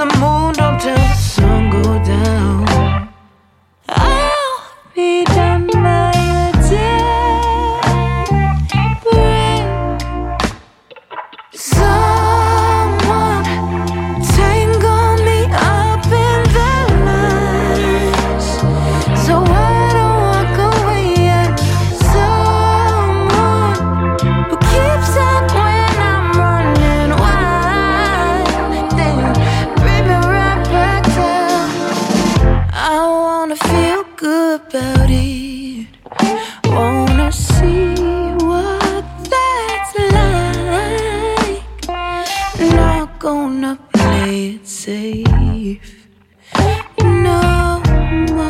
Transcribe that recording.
The moon don't tell the sun go down. I'll be done by the daybreak. Someone wanna feel good about it. Wanna see what that's like. Not gonna play it safe. No more.